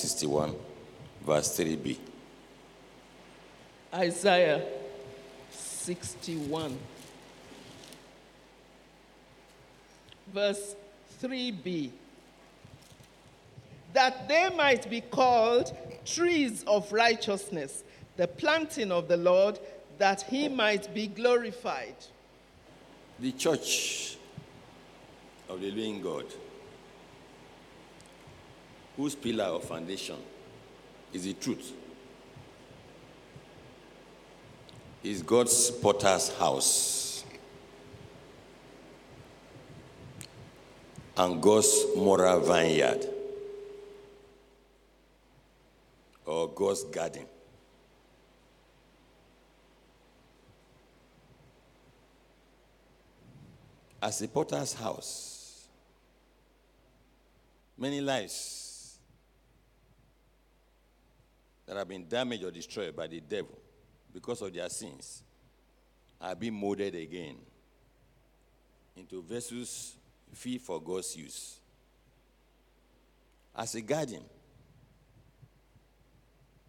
61, verse 3b. Isaiah 61, verse 3b. That they might be called trees of righteousness, the planting of the Lord, that he might be glorified. The church of the living God, whose pillar or foundation? Is the truth, is God's potter's house. And God's moral vineyard. Or God's garden. As a potter's house, many lives that have been damaged or destroyed by the devil because of their sins are being molded again into vessels fit for God's use. As a garden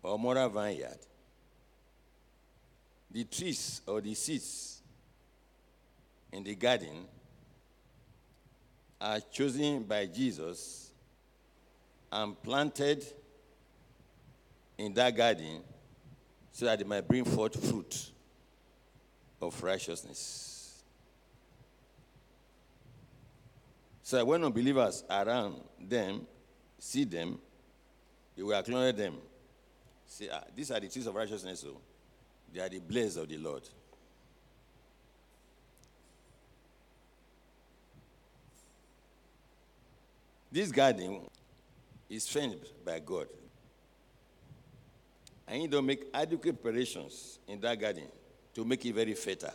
or moral vineyard, the trees or the seeds in the garden are chosen by Jesus and planted in that garden so that they might bring forth fruit of righteousness. So that when unbelievers around them see them, they will acknowledge them. Say, ah, these are the trees of righteousness, so they are the blessed of the Lord. This garden is fenced by God. And you don't make adequate preparations in that garden to make it very fertile.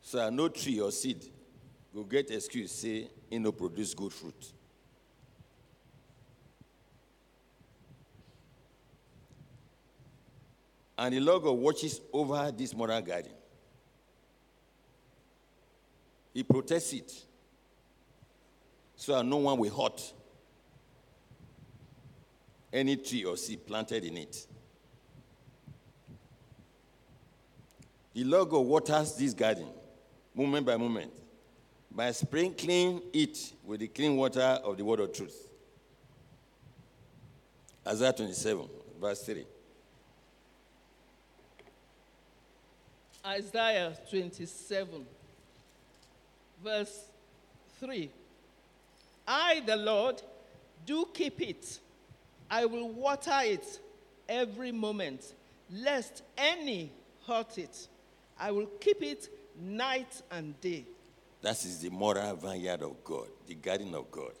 So no tree or seed will get excuse say it no produce good fruit. And the Lord God watches over this moral garden. He protects it so that no one will hurt any tree or seed planted in it. The Lord God waters this garden moment by moment by sprinkling it with the clean water of the word of truth. Isaiah 27, verse 3. Isaiah 27, verse 3. I, the Lord, do keep it. I will water it every moment, lest any hurt it. I will keep it night and day. That is the moral vineyard of God, the garden of God.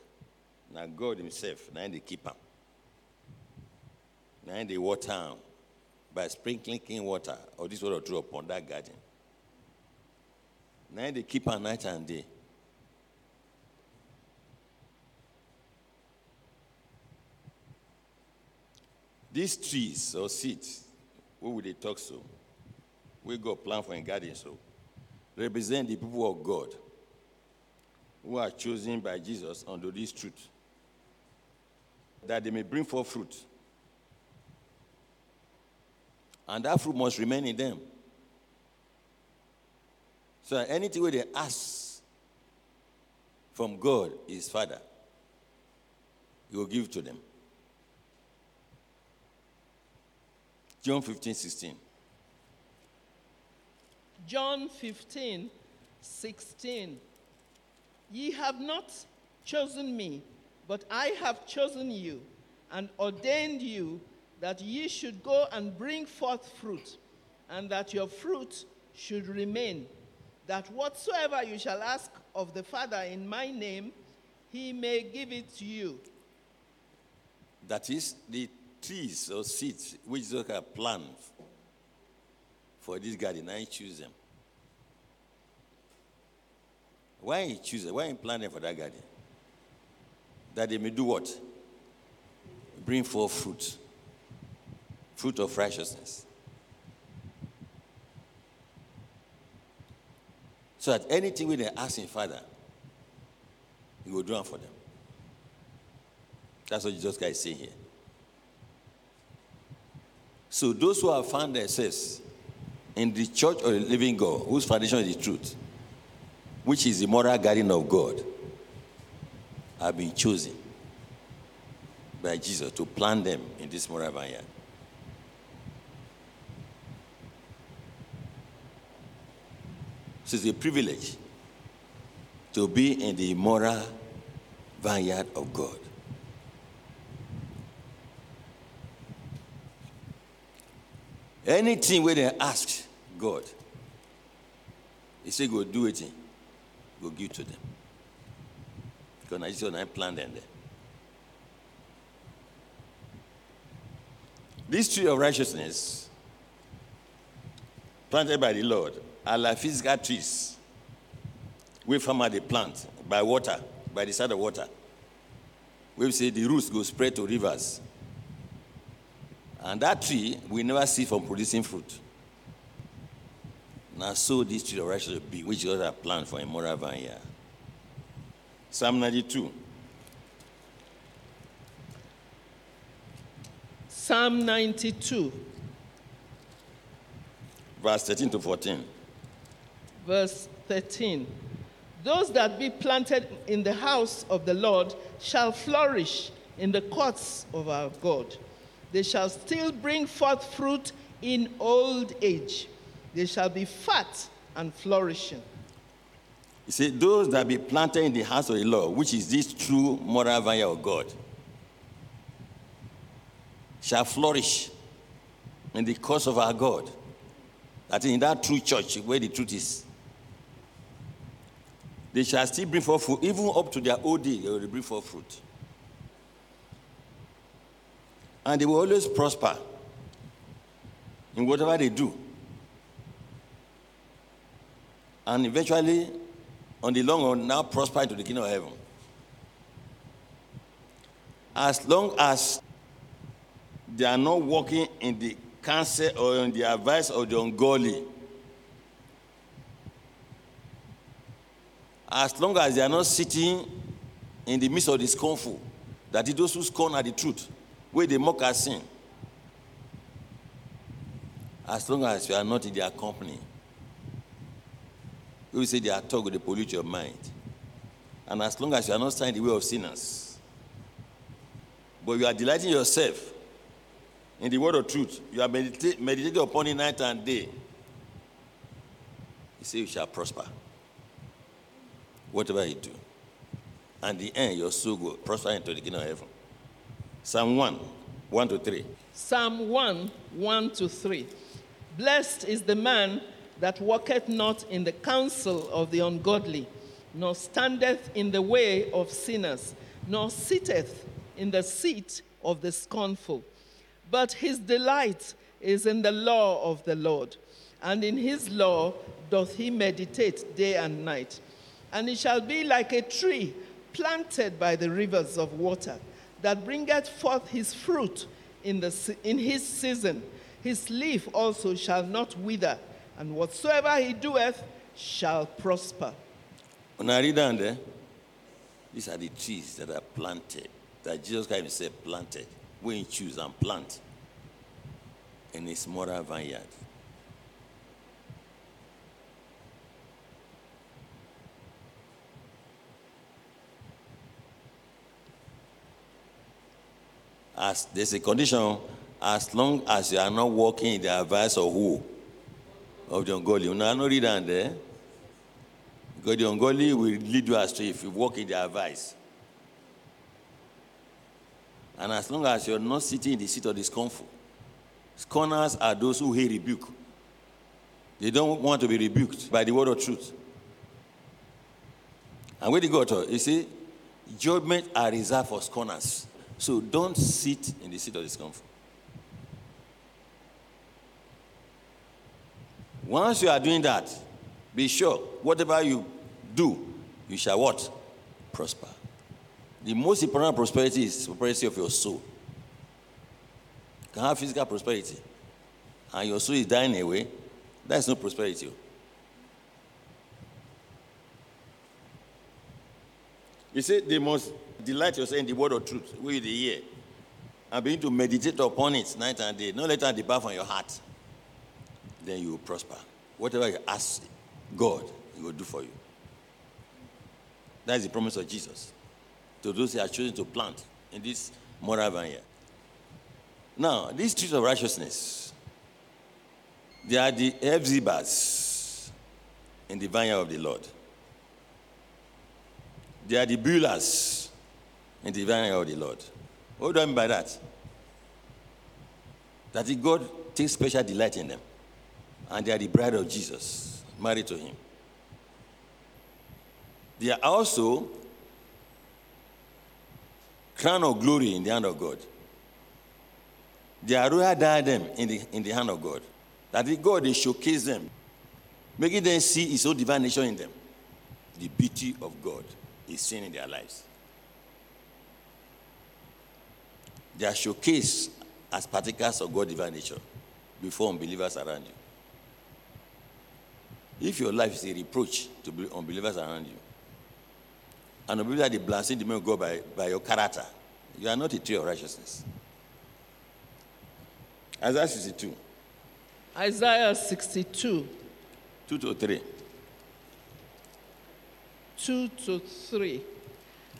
Now God Himself, now the keeper. Now the water by sprinkling clean water or this water through upon that garden. Now the keeper night and day. These trees or seeds, what would they talk so? We got plan for a garden so represent the people of God who are chosen by Jesus unto this truth, that they may bring forth fruit. And that fruit must remain in them. So anything where they ask from God, his Father, he will give to them. John 15, 16. John 15, 16. Ye have not chosen me, but I have chosen you and ordained you that ye should go and bring forth fruit, and that your fruit should remain, that whatsoever you shall ask of the Father in my name, he may give it to you. That is the trees or seeds which God have planned for this garden. I choose them. Why he choose them? Why he plan them for that garden? That they may do what? Bring forth fruit. Fruit of righteousness. So that anything we they ask in Father, He will do it for them. That's what Jesus Christ is saying here. So those who have found themselves in the church of the living God, whose foundation is the truth, which is the moral guardian of God, have been chosen by Jesus to plant them in this moral vineyard. So it's a privilege to be in the moral vineyard of God. Anything where they ask God, He say go do it, go give to them. Because I just I plan them there. This tree of righteousness, planted by the Lord, are like physical trees. We farmer the plant by water, by the side of water. We say the roots go spread to rivers. And that tree we never see from producing fruit. Now, so this tree of righteousness be, which God has planned for a moral vineyard. Psalm 92. Psalm 92, Verse 13 to 14. verse 13. Those that be planted in the house of the Lord shall flourish in the courts of our God. They shall still bring forth fruit in old age. They shall be fat and flourishing. You see, Those that be planted in the house of the Lord, which is this true moral vineyard of God, shall flourish in the cause of our God. That in that true church where the truth is. They shall still bring forth fruit, even up to their old age, they will bring forth fruit. And they will always prosper in whatever they do. And eventually, on the long run, now prosper into the kingdom of heaven. As long as they are not walking in the counsel or in the advice of the ungodly, as long as they are not sitting in the midst of the scornful, that is those who scorn at the truth, where they mock at sin, as long as you are not in their company, we will say their talk will pollute your mind. And as long as you are not standing in the way of sinners, but you are delighting yourself in the word of truth, you are medita- meditating upon it night and day, he say you shall prosper. Whatever you do. and the end your soul will prosper into the kingdom of heaven. Psalm 1, 1 to 3. Psalm 1 1 to 3. Blessed is the man that walketh not in the counsel of the ungodly, nor standeth in the way of sinners, nor sitteth in the seat of the scornful. But his delight is in the law of the Lord, and in his law doth he meditate day and night. And he shall be like a tree planted by the rivers of water, that bringeth forth his fruit in, the, in his season. His leaf also shall not wither, and whatsoever he doeth shall prosper. When I read down there, these are the trees that are planted, that Jesus Christ himself planted. When he choose and plant in his moral vineyard. As there's a condition, as long as you are not walking in the advice of who? Of the ungodly. Now, I not read down there. Because the ungodly will lead you astray if you walk in their advice. And as long as you're not sitting in the seat of discomfort, scorners are those who hate rebuke. They don't want to be rebuked by the word of truth. And where they go to, you see, judgment are reserved for scorners. So don't sit in the seat of discomfort. Once you are doing that, be sure whatever you do, you shall what? Prosper. The most important prosperity is prosperity of your soul. You can have physical prosperity, and your soul is dying away. That's no prosperity. Oh. You see, they must delight yourself in the word of truth, which they hear, and begin to meditate upon it night and day. No let it depart from your heart. Then you will prosper. Whatever you ask God, He will do for you. That is the promise of Jesus to those who are chosen to plant in this moral vineyard. Now, these trees of righteousness, they are the Hephzibahs in the vineyard of the Lord. They are the Beulahs in the vineyard of the Lord. What do I mean by that? That the God takes special delight in them. And they are the bride of Jesus, married to him. They are also crown of glory in the hand of God. They are royal diadem in the, in the hand of God. That the God, they showcase them, making them see his own divine nature in them. The beauty of God is seen in their lives. They are showcased as partakers of God's divine nature before unbelievers around you. If your life is a reproach to unbelievers around you, and unbelievers are blaspheme the name of God by, by your character, you are not a tree of righteousness. Isaiah 62, Isaiah 62, 2 to 3. 2 to 3.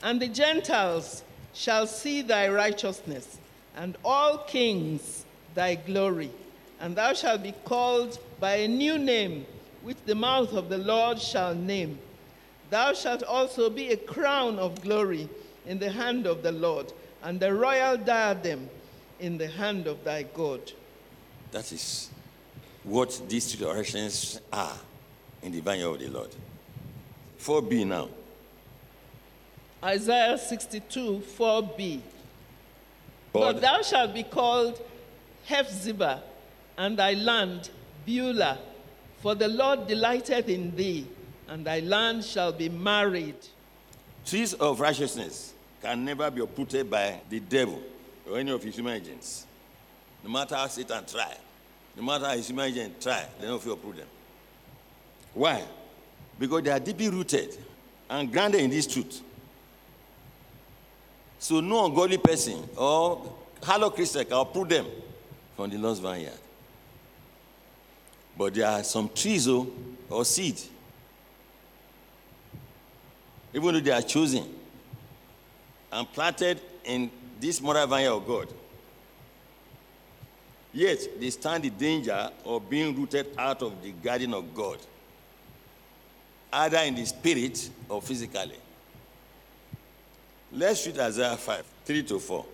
And the Gentiles shall see thy righteousness, and all kings thy glory. And thou shalt be called by a new name, which the mouth of the Lord shall name. Thou shalt also be a crown of glory in the hand of the Lord, and a royal diadem in the hand of thy God. That is what these three directions are in the vineyard of the Lord. 4b now. Isaiah 62, 4b. But But thou shalt be called Hephzibah, and thy land Beulah, for the Lord delighteth in thee, and thy land shall be married. trees of righteousness can never be uprooted by the devil or any of his human agents. No matter how Satan try, no matter how his human agent try, they don't feel uproot them. Why? Because they are deeply rooted and grounded in this truth. So no ungodly person or hollow Christian can uproot them from the Lord's vineyard. But there are some trees oh, or seed, even though they are chosen and planted in this moral vineyard of God. Yet they stand the danger of being rooted out of the garden of God, either in the spirit or physically. Let's read Isaiah 5, 3 to 4.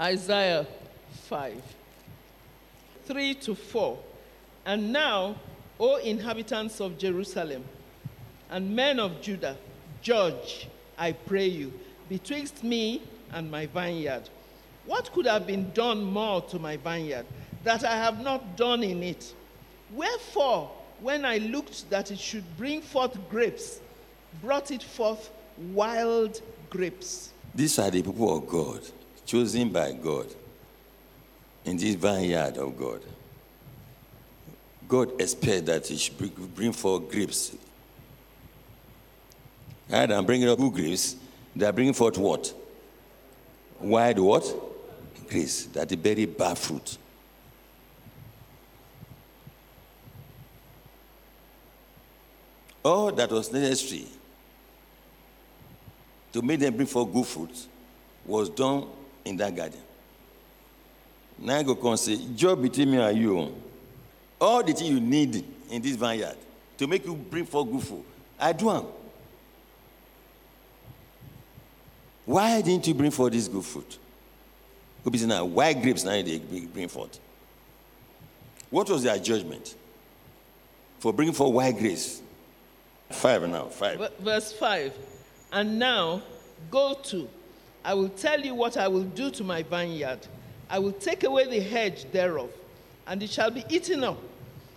Isaiah 5, 3 to 4. And now, O inhabitants of Jerusalem and men of Judah, judge, I pray you, betwixt me and my vineyard. What could have been done more to my vineyard that I have not done in it? Wherefore, when I looked that it should bring forth grapes, brought it forth wild grapes. These are the people of God, chosen by God in this vineyard of God. God expects that it should bring- forth grapes. Rather than bringing up grapes, they are bringing forth what? Wild what? Grapes. That the very bad fruit. All that was necessary to make them bring forth good fruit was done in that garden. Now I go come say, job between me and you, all the things you need in this vineyard to make you bring forth good fruit, I do am. Why didn't you bring forth this good fruit? Go be now, why grapes now they bring forth? What was their judgment for bringing forth white grapes? Five now, five. Verse 5 And now go to, I will tell you what I will do to my vineyard. I will take away the hedge thereof, and it shall be eaten up,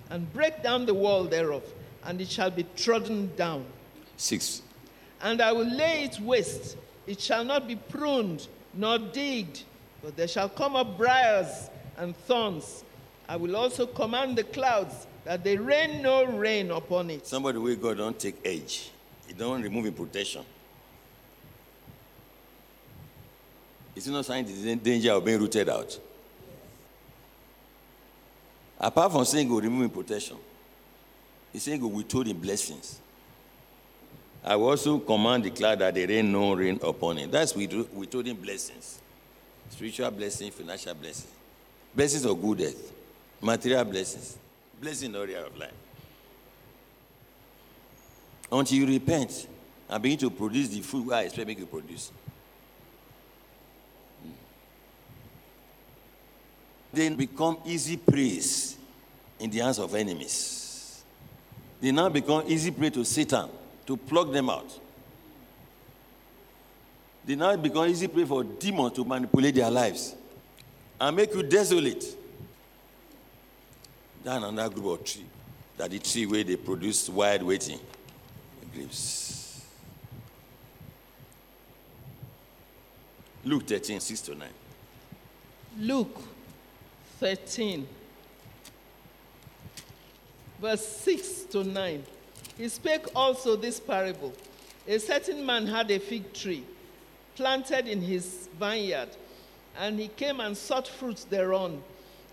and break down the wall thereof, and it shall be trodden down. Six. And I will lay it waste. It shall not be pruned nor digged, but there shall come up briars and thorns. I will also command the clouds that they rain no rain upon it. Somebody where God don't take edge. He don't remove protection. Is it not sign the danger of being rooted out? Apart from saying God remove protection, he's saying God withhold him blessings. I will also command cloud that there ain't no rain upon it. That's with withholding blessings. Spiritual blessings, financial blessings. Blessings of good death. Material blessings. Blessings in the area of life until you repent and begin to produce the food I expect make to produce. Then become easy preys in the hands of enemies. They now become easy prey to Satan to pluck them out. They now become easy prey for demons to manipulate their lives and make you desolate. That's another group of tree. That the tree where they produce wild waiting grapes. Luke 13, 6 to 9. Luke 13, verse 6 to 9. He spake also this parable A certain man had a fig tree planted in his vineyard, and he came and sought fruit thereon,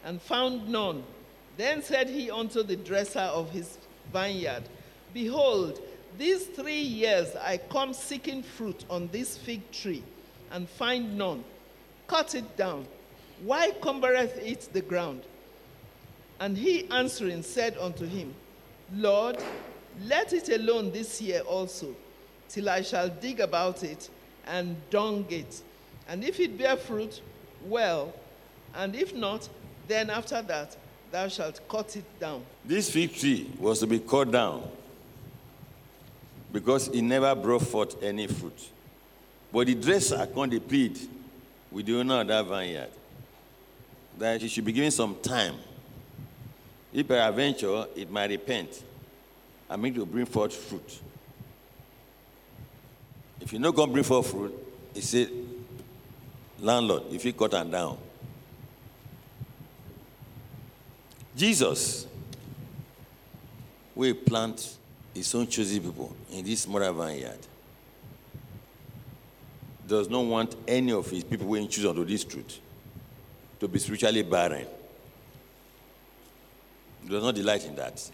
and found none. Then said he unto the dresser of his vineyard, Behold, these three years I come seeking fruit on this fig tree, and find none. Cut it down. Why cumbereth it the ground? And he answering said unto him, Lord, let it alone this year also, till I shall dig about it and dung it. And if it bear fruit, well, and if not, then after that thou shalt cut it down. This fig tree was to be cut down because it never brought forth any fruit. But the dresser come dey plead with the owner of that vineyard that he should be given some time. If peradventure it might repent and make to bring forth fruit. If you no come bring forth fruit, he said, landlord, if you cut am down. Jesus will plant his own chosen people in this moral vineyard. Does not want any of his people when choose unto this truth to be spiritually barren. Does not delight in that.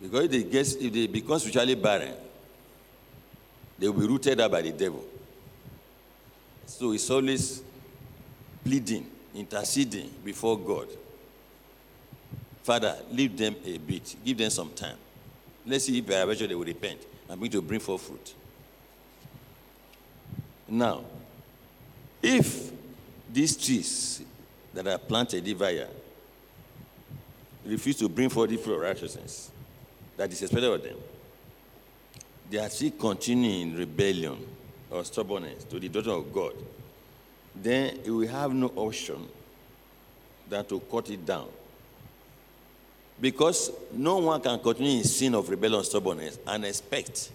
Because if they, get, if they become spiritually barren, they will be rooted out by the devil. So it's always pleading, interceding before God. Father, leave them a bit, give them some time. Let's see if eventually they will repent begin to bring forth fruit. Now, if these trees that are planted Vaya refuse to bring forth the fruit of righteousness that is expected of them, they are still continuing rebellion or stubbornness to the doctrine of God, then we have no option than to cut it down. Because no one can continue in sin of rebellion and stubbornness and expect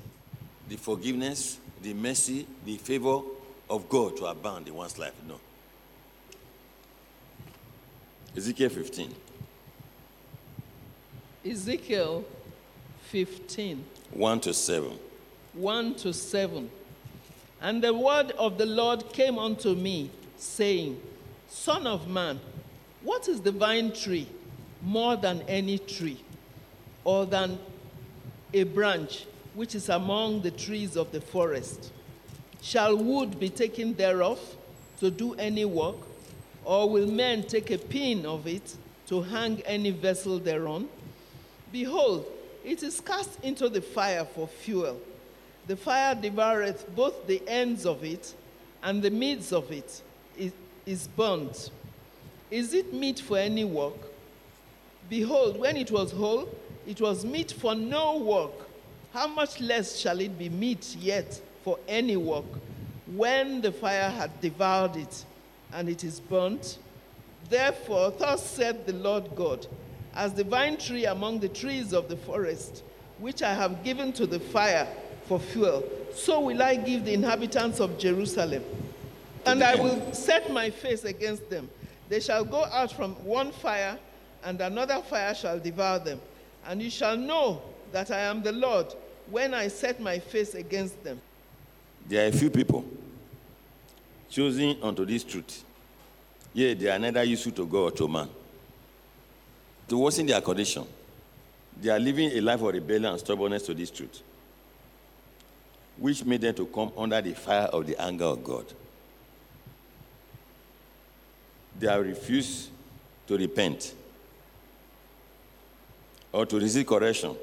the forgiveness, the mercy, the favor of God to abound in one's life. No. Ezekiel 15. Ezekiel 15, 1 to 7. 1 to 7. And the word of the Lord came unto me, saying, Son of man, what is the vine tree more than any tree, or than a branch which is among the trees of the forest? Shall wood be taken thereof to do any work, or will men take a pin of it to hang any vessel thereon? Behold, it is cast into the fire for fuel. The fire devoureth both the ends of it, and the midst of it is, burnt. Is it meet for any work? Behold, when it was whole, it was meet for no work. How much less shall it be meet yet for any work, when the fire had devoured it, and it is burnt? Therefore, thus said the Lord God as the vine tree among the trees of the forest, which I have given to the fire for fuel, so will I give the inhabitants of Jerusalem. And I will set my face against them. They shall go out from one fire, and another fire shall devour them. And you shall know that I am the Lord when I set my face against them. There are a few people choosing unto this truth. Yea, they are neither useful to God or to man. To worsen their condition, they are living a life of rebellion and stubbornness to this truth, which made them to come under the fire of the anger of God. They have refused to repent or to receive correction,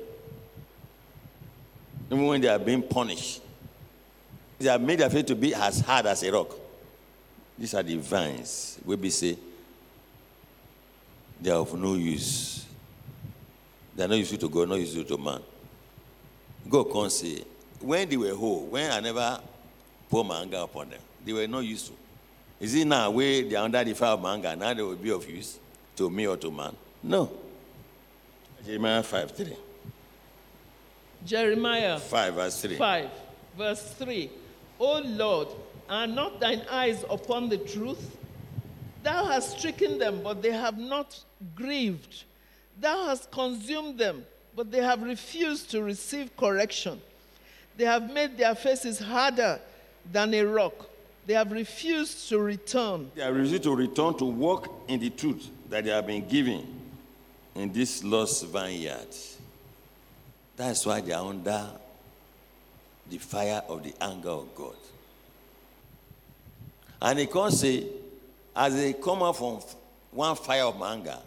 even when they are being punished. They have made their faith to be as hard as a rock. These are the vines where be say they are of no use. They are not useful to God, not useful to man. God can say, when they were whole, when I never pour my anger upon them, they were not useful. Is it now where they are under the fire of my anger, now they will be of use to me or to man? No. Jeremiah 5 3. Jeremiah 5 verse 3. 5, verse 3. O Lord, are not thine eyes upon the truth? Thou hast stricken them, but they have not grieved. Thou hast consumed them, but they have refused to receive correction. They have made their faces harder than a rock. They have refused to return. They are refusing to return to walk in the truth that they have been given in this lost vineyard. That's why they are under the fire of the anger of God. And he can't say, as they come out from one fire of anger,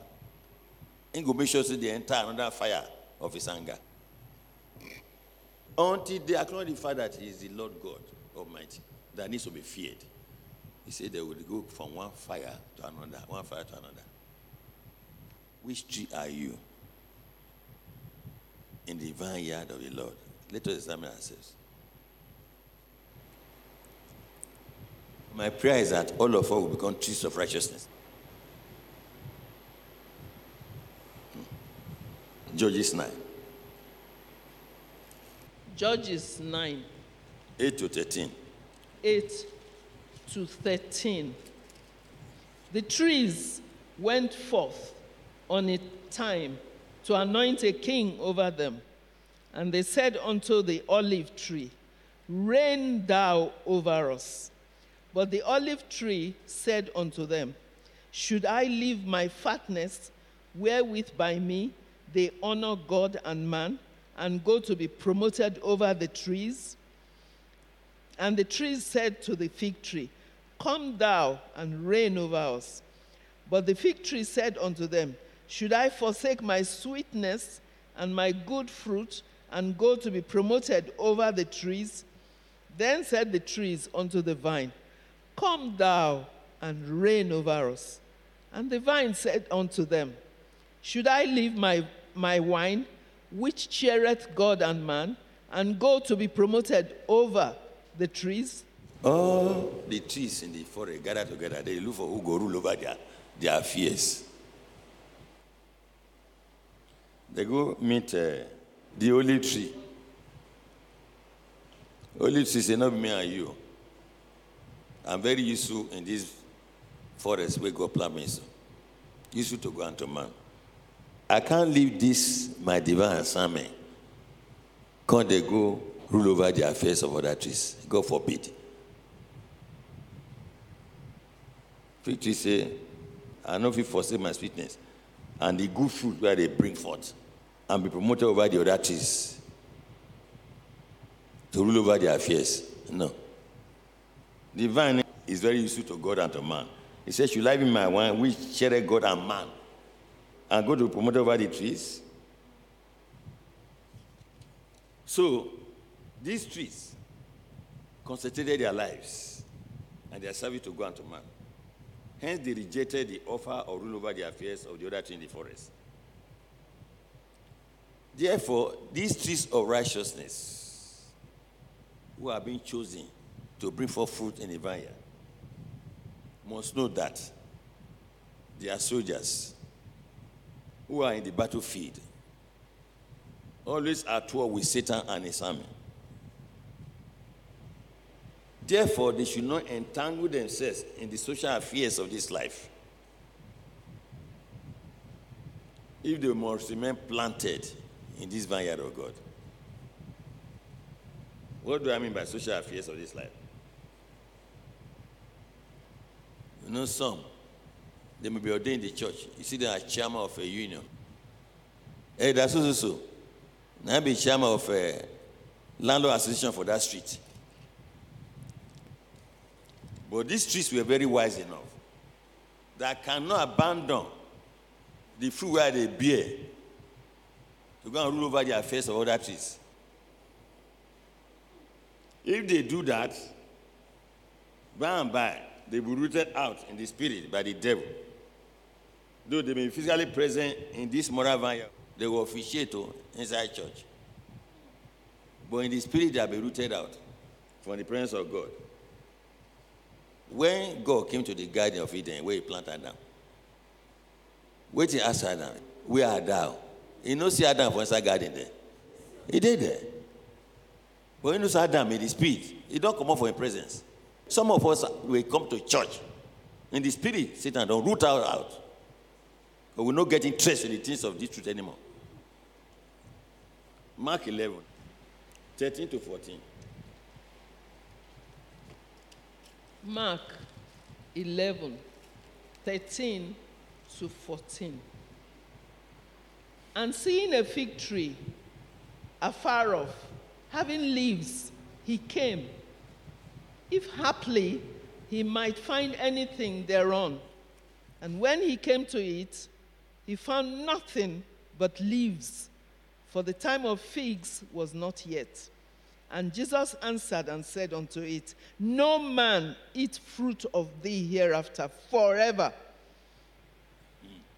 he go make sure say they enter another fire of his anger. Until they acknowledge the fact that he is the Lord God Almighty, that needs to be feared. He said they will go from one fire to another, one fire to another. Which tree are you in the vineyard of the Lord? Let us examine ourselves. My prayer is that all of us will become trees of righteousness. Hmm. Judges 9, Judges 9, 8 to 13. 8 to 13. The trees went forth on a time to anoint a king over them. And they said unto the olive tree, Reign thou over us. But the olive tree said unto them, Should I leave my fatness, wherewith by me they honor God and man, and go to be promoted over the trees? And the trees said to the fig tree, Come thou and reign over us. But the fig tree said unto them, Should I forsake my sweetness and my good fruit and go to be promoted over the trees? Then said the trees unto the vine, Come thou and reign over us. And the vine said unto them, Should I leave my, my wine, which cheereth God and man, and go to be promoted over the trees? All the trees in the forest gather together. They look for who go rule over their, their affairs. They go meet uh, the holy tree. Holy tree say, not me and you. I'm very useful in this forest where God plant me. So. Useful to go unto man. I can't leave this, my divine assignment. Can't they go rule over the affairs of other trees? God forbid. Fig tree say, I know if you forsake my sweetness and the good fruit where they bring forth and be promoted over the other trees to rule over their affairs. No. The vine is very useful to God and to man. He says, Should I be my wine, which share God and man, and go to promote over the trees? So, these trees concentrated their lives and their service to God and to man. Hence, they rejected the offer or rule over the affairs of the other tree in the forest. Therefore, these trees of righteousness who are being chosen to bring forth fruit in the vineyard must know that they are soldiers who are in the battlefield, always at war with Satan and his army. Therefore, they should not entangle themselves in the social affairs of this life. If they must remain planted in this vineyard of God. What do I mean by social affairs of this life? You know, some, they may be ordained in the church. You see, they are chairman of a union. Hey, that's so, so, so. Now be chairman of a landlord association for that street. But these streets were very wise enough that cannot abandon the fruit where they bear to go and rule over the affairs of other trees. If they do that, by and by, they will be rooted out in the spirit by the devil. Though they may be physically present in this moral vineyard, they will officiate to inside church. But in the spirit, they will be rooted out from the presence of God. When God came to the garden of Eden, where he planted Adam, where he asked Adam, Where are thou? He knows see Adam for inside garden there. He did there. But he knows Adam in the spirit. He don't come up for his presence. Some of us will come to church. In the spirit, Satan don't root out out. But we're not getting interest in the things of this truth anymore. Mark 11, 13 to 14. Mark 11, 13 to 14. And seeing a fig tree afar off, having leaves, he came. If haply he might find anything thereon. And when he came to it, he found nothing but leaves, for the time of figs was not yet. And Jesus answered and said unto it, No man eat fruit of thee hereafter forever.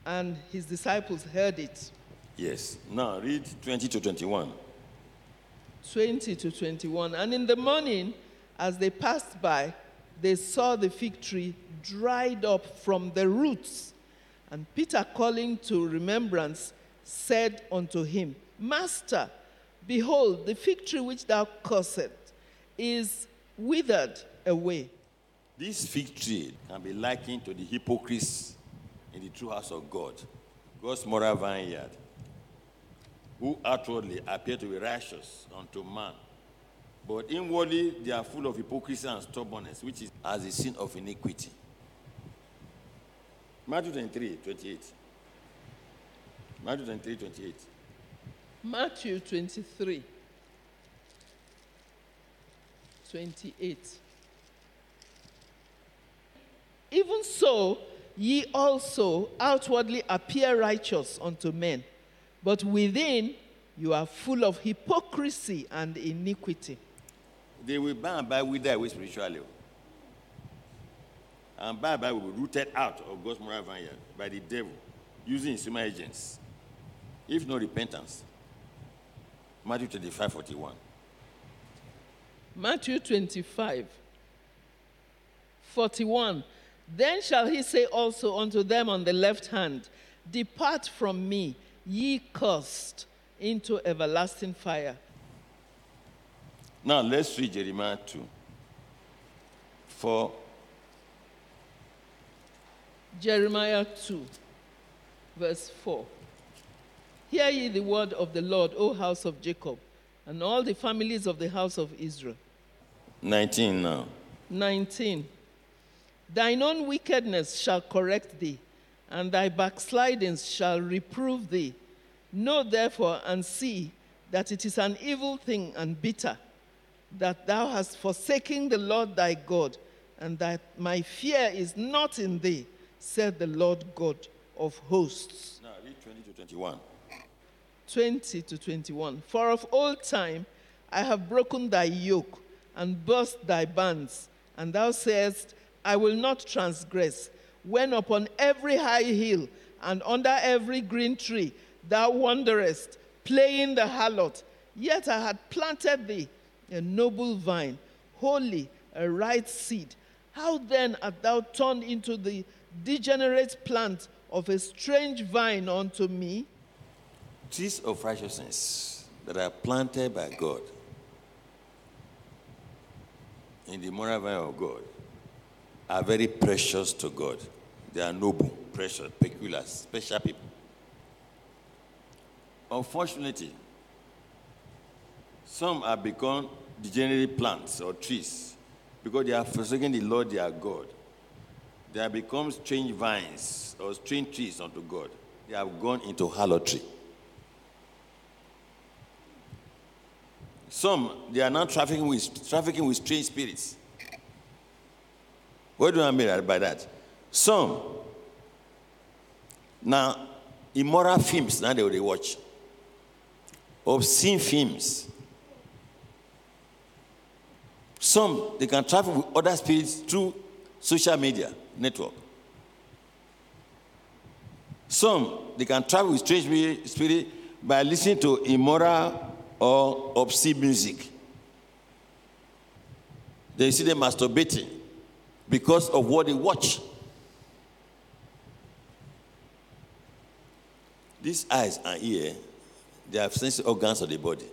And his disciples heard it. Yes. Now read 20 to 21. 20 to 21. And in the morning, as they passed by, they saw the fig tree dried up from the roots. And Peter, calling to remembrance, said unto him, Master, behold, the fig tree which thou cursed is withered away. This fig tree can be likened to the hypocrites in the true house of God, God's moral vineyard, who outwardly appear to be righteous unto man, but inwardly they are full of hypocrisy and stubbornness, which is as a sin of iniquity. Matthew 23, 28. Matthew 23, 28. Matthew 23, 28. Even so, ye also outwardly appear righteous unto men, but within You are full of hypocrisy and iniquity. They will by and by wither away spiritually. And by and by will be rooted out of God's moral vineyard by the devil using his human agents. If no repentance. Matthew 25 41. Matthew 25, 41. Then shall he say also unto them on the left hand, Depart from me, ye cursed, into everlasting fire. Now let's read Jeremiah 2. For Jeremiah 2, verse 4. Hear ye the word of the Lord, O house of Jacob, and all the families of the house of Israel. 19 now. 19. Thine own wickedness shall correct thee, and thy backslidings shall reprove thee. Know therefore and see that it is an evil thing and bitter that thou hast forsaken the Lord thy God, and that my fear is not in thee, said the Lord God of hosts. Now read 20 to 21. 20 to 21. For of old time I have broken thy yoke and burst thy bands, and thou sayest, I will not transgress. When upon every high hill and under every green tree thou wanderest, playing the harlot, yet I had planted thee a noble vine, holy, a right seed. How then art thou turned into the degenerate plant of a strange vine unto me? Trees of righteousness that are planted by God in the moral vine of God are very precious to God. They are noble, precious, peculiar, special people. Unfortunately, some have become degenerate plants or trees because they have forsaken the Lord their God. They have become strange vines or strange trees unto God. They have gone into harlotry. Some they are now trafficking with trafficking with strange spirits. What do I mean by that? Some now immoral films now they will watch. Obscene films. Some they can travel with other spirits through social media network. Some they can travel with strange spirit by listening to immoral or obscene music. They see them masturbating because of what they watch. These eyes and ear, they have sensory organs of the body.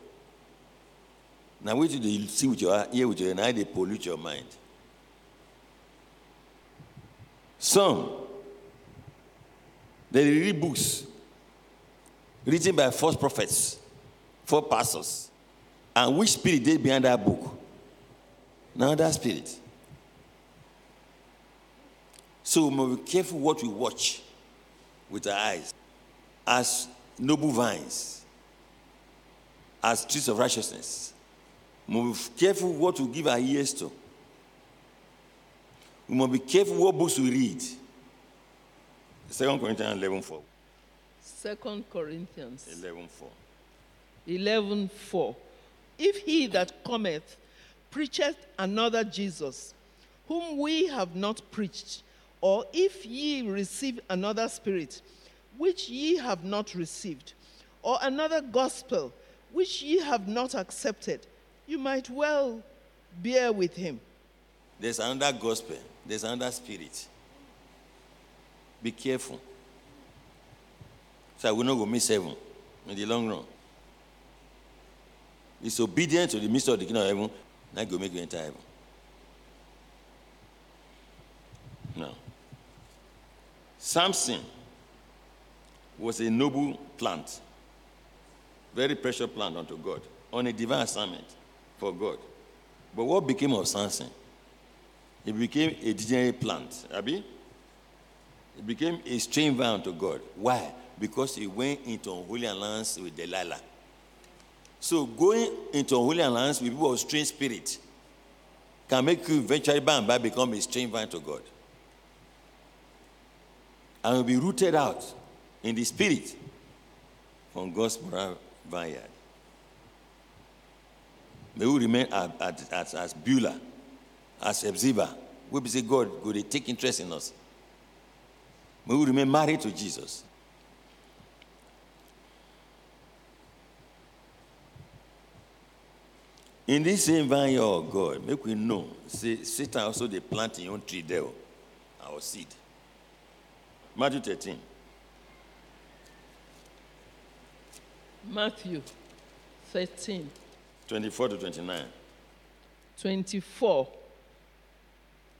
Now, what you see with your ear, with your eye, they pollute your mind. Some, they read books written by false prophets, false pastors. And which spirit they behind that book? Now that spirit. So we must be careful what we watch with our eyes. As noble vines, as trees of righteousness. We must be careful what we give our ears to. We must be careful what books we read. 2 Corinthians 11 4. 2 Corinthians 11 4. 11 4. If he that cometh preacheth another Jesus, whom we have not preached, or if ye receive another spirit, which ye have not received, or another gospel, which ye have not accepted, you might well bear with him. There's another gospel, there's another spirit. Be careful. So I will not go miss heaven in the long run. It's obedient to the mystery of the kingdom of heaven, not go make you enter heaven. No. Samson was a noble plant, very precious plant unto God, on a divine assignment for God. But what became of Samson? He became a degenerate plant. Abi? It became a strange vine to God. Why? Because he went into unholy alliance with Delilah. So going into unholy alliance with people of strange spirit can make you eventually by and by become a strange vine to God. And will be rooted out in the spirit from God's vineyard. May we remain as, Beulah, as Hephzibah. We be say God, go they take interest in us. May we remain married to Jesus. In this same vineyard of God, make we know, say Satan also they plant in own tree there, oh, our seed. Matthew 13. Matthew 13, 24 to 29. 24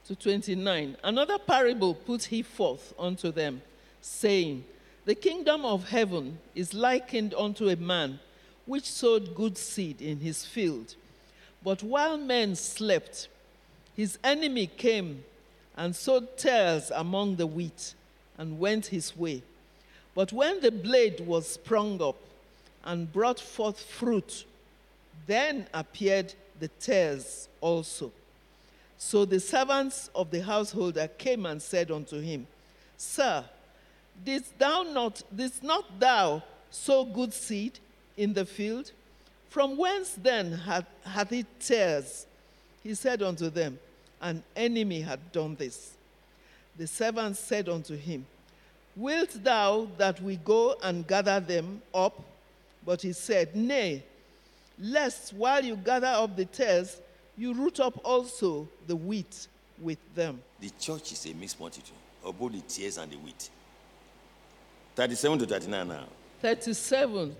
to 29. Another parable put he forth unto them, saying, The kingdom of heaven is likened unto a man which sowed good seed in his field. But while men slept, his enemy came and sowed tares among the wheat and went his way. But when the blade was sprung up and brought forth fruit, then appeared the tares also. So the servants of the householder came and said unto him, Sir, didst thou not, didst not thou sow good seed in the field? From whence then hath, hath it tares? He said unto them, An enemy had done this. The servants said unto him, Wilt thou that we go and gather them up? But he said, Nay, lest while you gather up the tares, you root up also the wheat with them. The church is a mixed multitude of both the tares and the wheat. 37 to 39 now. 37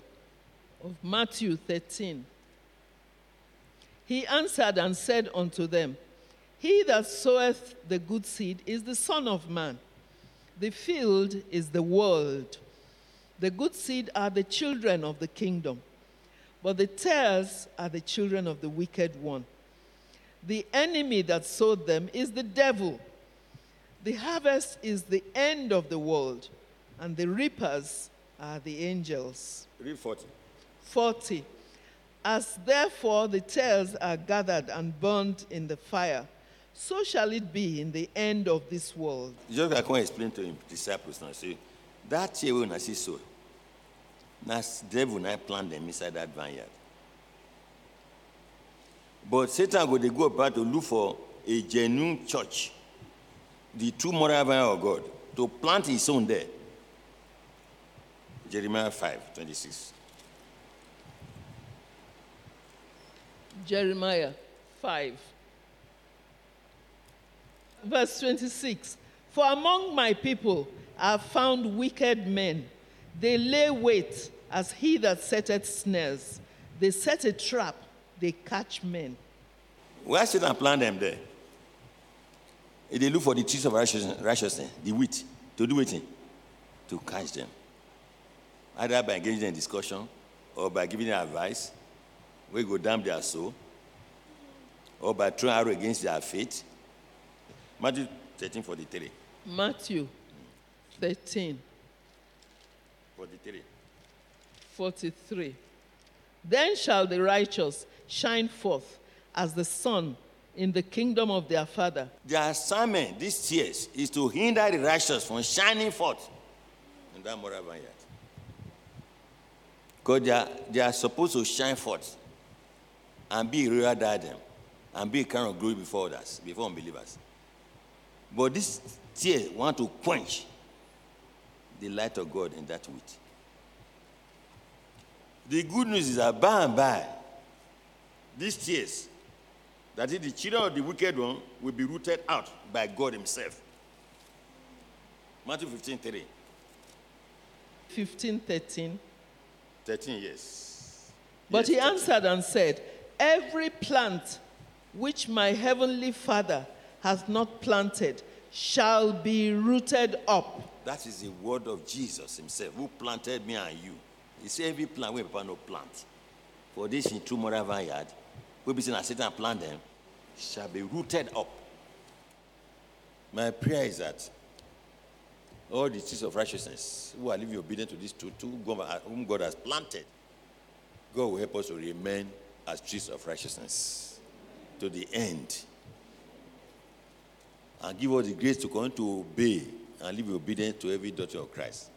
of Matthew 13. He answered and said unto them, He that soweth the good seed is the Son of Man. The field is the world. The good seed are the children of the kingdom, but the tares are the children of the wicked one. The enemy that sowed them is the devil. The harvest is the end of the world, and the reapers are the angels. Read 40. 40. As therefore the tares are gathered and burned in the fire, so shall it be in the end of this world. Just I can explain to him, disciples now. Say, that year when I see so, now devil now plant them inside that vineyard. But Satan go they go about to look for a genuine church, the true moral vineyard of God, to plant his own there. Jeremiah 5, 26. Jeremiah 5. Verse 26 For among my people have found wicked men. They lay wait as he that setteth snares. They set a trap, they catch men. Why Satan plant them there? If they look for the trees of righteousness, righteousness the wheat, to do it, to catch them. Either by engaging in discussion or by giving them advice, we go damn their soul, or by throwing arrow against their faith. Matthew 13 43. Matthew 13 43. 43. Then shall the righteous shine forth as the sun in the kingdom of their Father. Their assignment these years is to hinder the righteous from shining forth in that moral vineyard. Because they are, they are supposed to shine forth and be a real diadem and be a of glory before others, before unbelievers. But this tare want to quench the light of God in that wheat. The good news is that by and by, these tares, that is, the children of the wicked one will be rooted out by God Himself. Matthew 15 3. 15 13. 13 years. But Yes, he 13. answered and said, Every plant which my heavenly Father hath not planted shall be rooted up. That is the word of Jesus Himself, who planted me and you. He said, Every plant where people no plant. For this in true moral vineyard, we be saying, Satan plant them, shall be rooted up. My prayer is that all the trees of righteousness who are living obedient to truth, to whom God- whom God has planted, God will help us to remain as trees of righteousness to the end. And give us the grace to continue to obey and live obedient to every daughter of Christ.